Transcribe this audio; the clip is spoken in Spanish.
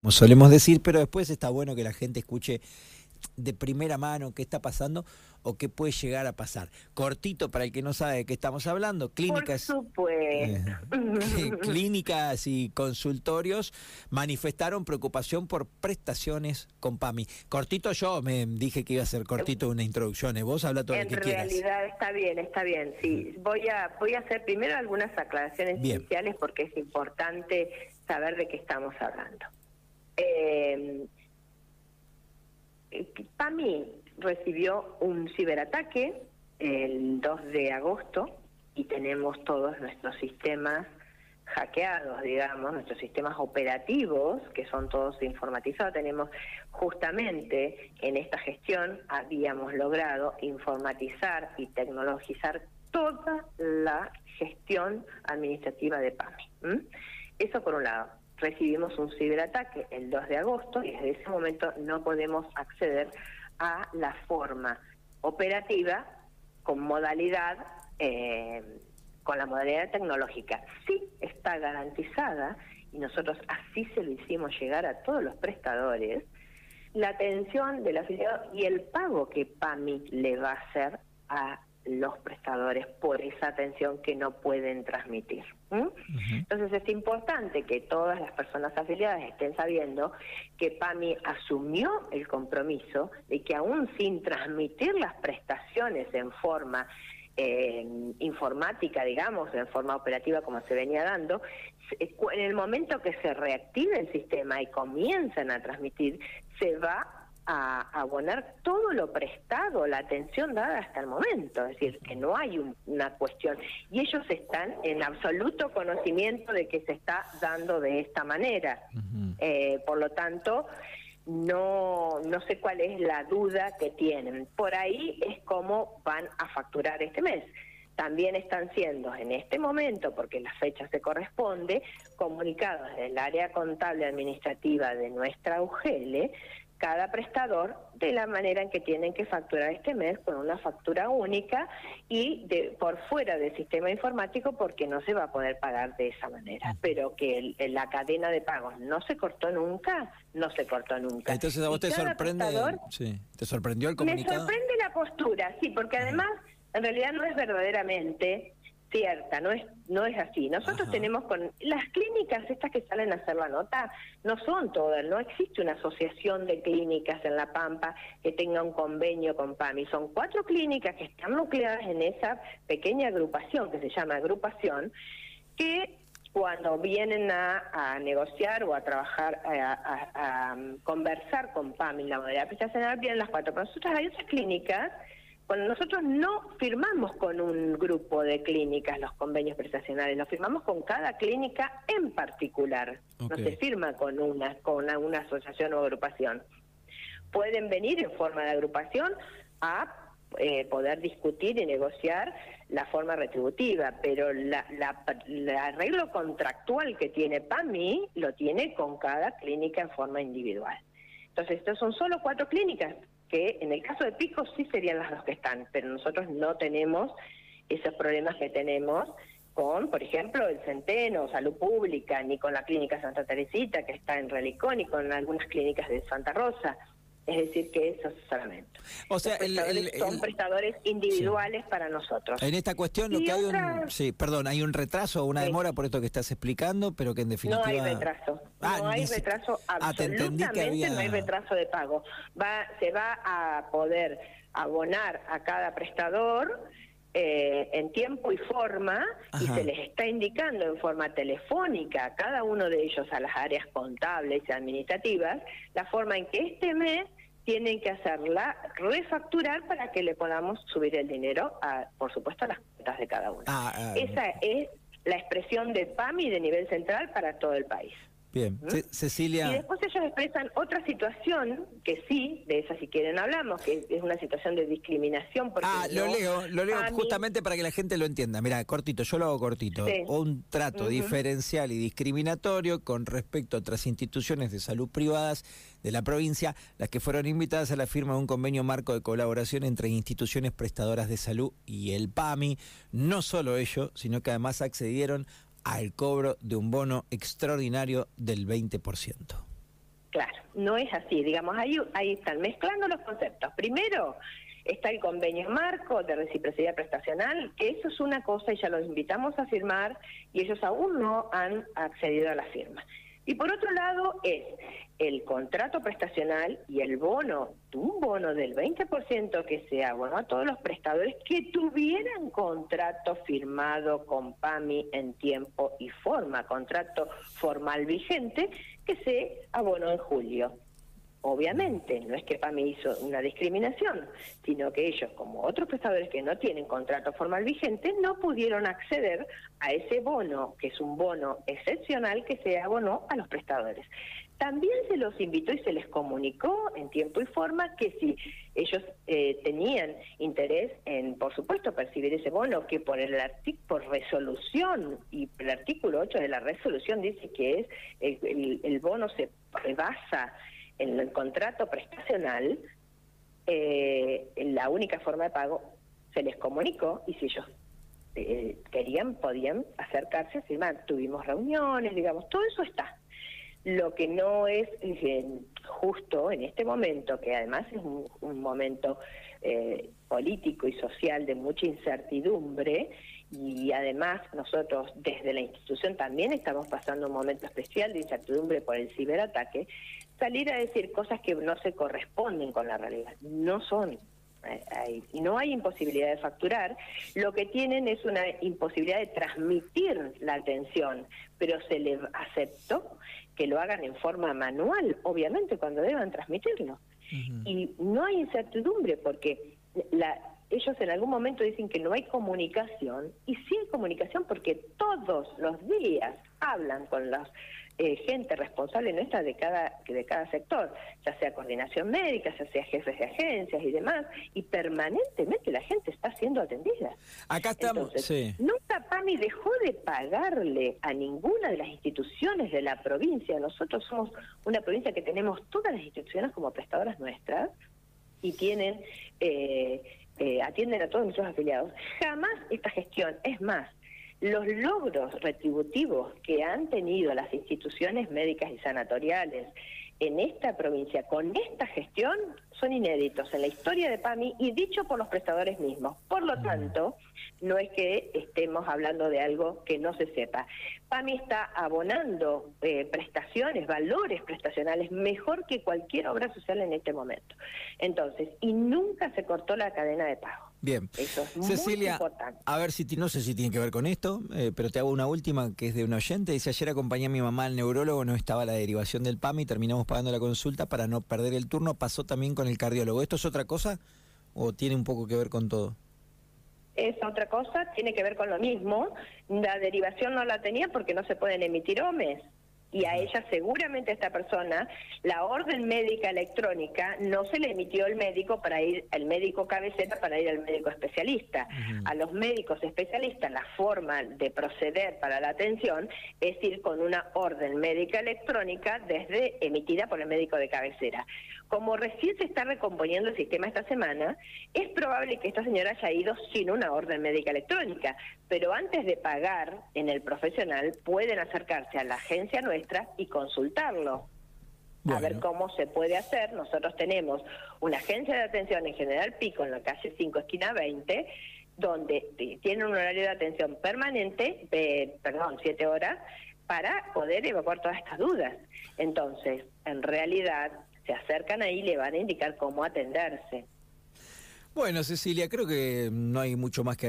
como solemos decir, pero después está bueno que la gente escuche de primera mano qué está pasando o qué puede llegar a pasar. Cortito para el que no sabe de qué estamos hablando, clínicas, Por supuesto. eh, clínicas y consultorios manifestaron preocupación por prestaciones con PAMI. Cortito yo me dije que iba a ser cortito una introducción, ¿eh? vos habla todo en lo que quieras. realidad está bien, está bien. Sí, voy a voy a hacer primero algunas aclaraciones Bien. iniciales porque es importante saber de qué estamos hablando. Eh, PAMI recibió un ciberataque el 2 de agosto y tenemos todos nuestros sistemas hackeados, digamos, nuestros sistemas operativos, que son todos informatizados. Tenemos justamente en esta gestión, habíamos logrado informatizar y tecnologizar toda la gestión administrativa de PAMI. Eso por un lado. Recibimos un ciberataque el 2 de agosto y desde ese momento no podemos acceder a la forma operativa con modalidad eh, con la modalidad tecnológica. Sí está garantizada, y nosotros así se lo hicimos llegar a todos los prestadores, la atención del afiliado y el pago que PAMI le va a hacer a los prestadores por esa atención que no pueden transmitir. Entonces es importante que todas las personas afiliadas estén sabiendo que PAMI asumió el compromiso de que aún sin transmitir las prestaciones en forma eh, informática, digamos, en forma operativa como se venía dando, en el momento que se reactive el sistema y comiencen a transmitir, se va a abonar todo lo prestado, la atención dada hasta el momento, es decir, que no hay un- una cuestión. Y ellos están en absoluto conocimiento de que se está dando de esta manera. Eh, por lo tanto, no, no sé cuál es la duda que tienen. Por ahí es cómo van a facturar este mes. También están siendo en este momento, porque la fecha se corresponde, comunicados del área contable administrativa de nuestra UGL, cada prestador de la manera en que tienen que facturar este mes con una factura única y de, por fuera del sistema informático porque no se va a poder pagar de esa manera. Pero que el- la cadena de pagos no se cortó nunca, no se cortó nunca. Entonces a vos te sorprende, sí, te sorprendió el me comunicado. sorprende la postura, sí, porque además en realidad no es verdaderamente cierta, no es no es así. Nosotros Ajá. tenemos con las clínicas estas que salen a hacer la nota no son todas, no existe una asociación de clínicas en La Pampa que tenga un convenio con PAMI, son cuatro clínicas que están nucleadas en esa pequeña agrupación que se llama agrupación que cuando vienen a, a negociar o a trabajar, a, a- a, conversar con PAMI en la modalidad prestacional, vienen las cuatro. Pero nosotros hay otras clínicas, cuando nosotros no firmamos con un grupo de clínicas los convenios prestacionales, los firmamos con cada clínica en particular. No se firma con una, con una, una asociación o agrupación. Pueden venir en forma de agrupación a eh, poder discutir y negociar la forma retributiva, pero la, la, el arreglo contractual que tiene PAMI lo tiene con cada clínica en forma individual. Entonces, estos son solo cuatro clínicas, que en el caso de Pico sí serían las dos que están, pero nosotros no tenemos esos problemas que tenemos con, por ejemplo, el Centeno, Salud Pública, ni con la Clínica Santa Teresita, que está en Relicó, ni con algunas clínicas de Santa Rosa. Es decir, que eso solamente. O sea, Los el- prestadores el- son prestadores individuales para nosotros. En esta cuestión lo Y que hay un, sí, perdón, hay un retraso o una Sí. demora por esto que estás explicando, pero que en definitiva No hay retraso. Ah, no hay retraso. Ah, Absolutamente había- no hay retraso de pago. Va, se va a poder abonar a cada prestador eh, en tiempo y forma y se les está indicando en forma telefónica a cada uno de ellos, a las áreas contables y administrativas, la forma en que este mes tienen que hacerla refacturar para que le podamos subir el dinero, a, por supuesto, a las cuentas de cada uno. Ah, ah, Esa es la expresión de PAMI de nivel central para todo el país. Bien, Y Cecilia, después ellos expresan otra situación, que sí, de esa si quieren hablamos, que es una situación de discriminación. Porque Ah, lo leo, lo leo justamente para que la gente lo entienda. Mira, cortito, yo lo hago cortito. Sí. Un trato diferencial y discriminatorio con respecto a otras instituciones de salud privadas de la provincia, las que fueron invitadas a la firma de un convenio marco de colaboración entre instituciones prestadoras de salud y el PAMI. No solo ello, sino que además accedieron al cobro de un bono extraordinario del 20%. Claro, no es así. Digamos, ahí, están mezclando los conceptos. Primero, está el convenio marco de reciprocidad prestacional, que eso es una cosa y ya los invitamos a firmar y ellos aún no han accedido a la firma. Y por otro lado es el contrato prestacional y el bono, un bono del 20% que sea bueno a todos los prestadores que tuvieran contrato firmado con PAMI en tiempo y forma, contrato formal vigente que se abonó en julio. Obviamente, no es que PAMI hizo una discriminación, sino que ellos, como otros prestadores que no tienen contrato formal vigente, no pudieron acceder a ese bono, que es un bono excepcional que se abonó a los prestadores. También se los invitó y se les comunicó en tiempo y forma que si ellos eh, tenían interés en, por supuesto, percibir ese bono, que por el por resolución y el artículo 8 de la resolución dice que es el bono se basa en el contrato prestacional, eh, la única forma de pago se les comunicó y si ellos eh, querían, podían acercarse a firmar. Tuvimos reuniones, digamos, todo eso está. Lo que no es eh, justo en este momento, que además es un, momento eh, político y social de mucha incertidumbre, y además nosotros desde la institución también estamos pasando un momento especial de incertidumbre por el ciberataque, salir a decir cosas que no se corresponden con la realidad, no son. Eh, no hay imposibilidad de facturar, lo que tienen es una imposibilidad de transmitir la atención, pero se les aceptó que lo hagan en forma manual, obviamente cuando deban transmitirlo. Y no hay incertidumbre porque la, ellos en algún momento dicen que no hay comunicación, y sí hay comunicación porque todos los días hablan con los eh, gente responsable nuestra de cada, de cada sector, ya sea coordinación médica, ya sea jefes de agencias y demás, y permanentemente la gente está siendo atendida. Acá estamos. Nunca PAMI dejó de pagarle a ninguna de las instituciones de la provincia. Nosotros somos una provincia que tenemos todas las instituciones como prestadoras nuestras y tienen eh, eh, atienden a todos nuestros afiliados. Jamás esta gestión, es más, los logros retributivos que han tenido las instituciones médicas y sanatoriales en esta provincia con esta gestión son inéditos en la historia de PAMI y dicho por los prestadores mismos. Por lo tanto, no es que estemos hablando de algo que no se sepa. PAMI está abonando eh, prestaciones, valores prestacionales mejor que cualquier obra social en este momento. Entonces, y nunca se cortó la cadena de pago. Bien. Cecilia, a ver si no sé si tiene que ver con esto, eh, pero te hago una última que es de un oyente. Dice, ayer acompañé a mi mamá al neurólogo, no estaba la derivación del PAMI, terminamos pagando la consulta para no perder el turno. Pasó también con el cardiólogo. ¿Esto es otra cosa o tiene un poco que ver con todo? Es otra cosa, tiene que ver con lo mismo. La derivación no la tenía porque no se pueden emitir OMES y a ella seguramente a esta persona la orden médica electrónica no se le emitió el médico para ir al médico cabecera para ir al médico especialista. A los médicos especialistas la forma de proceder para la atención es ir con una orden médica electrónica desde emitida por el médico de cabecera. Como recién se está recomponiendo el sistema esta semana, es probable que esta señora haya ido sin una orden médica electrónica, pero antes de pagar en el profesional pueden acercarse a la agencia nuestra y consultarlo. A ver cómo se puede hacer. Nosotros tenemos una agencia de atención en General Pico en la calle 5, esquina 20, donde tienen un horario de atención permanente, de, perdón, siete horas, para poder evacuar todas estas dudas. Entonces, en realidad, se acercan ahí le van a indicar cómo atenderse. Bueno, Cecilia, creo que no hay mucho más que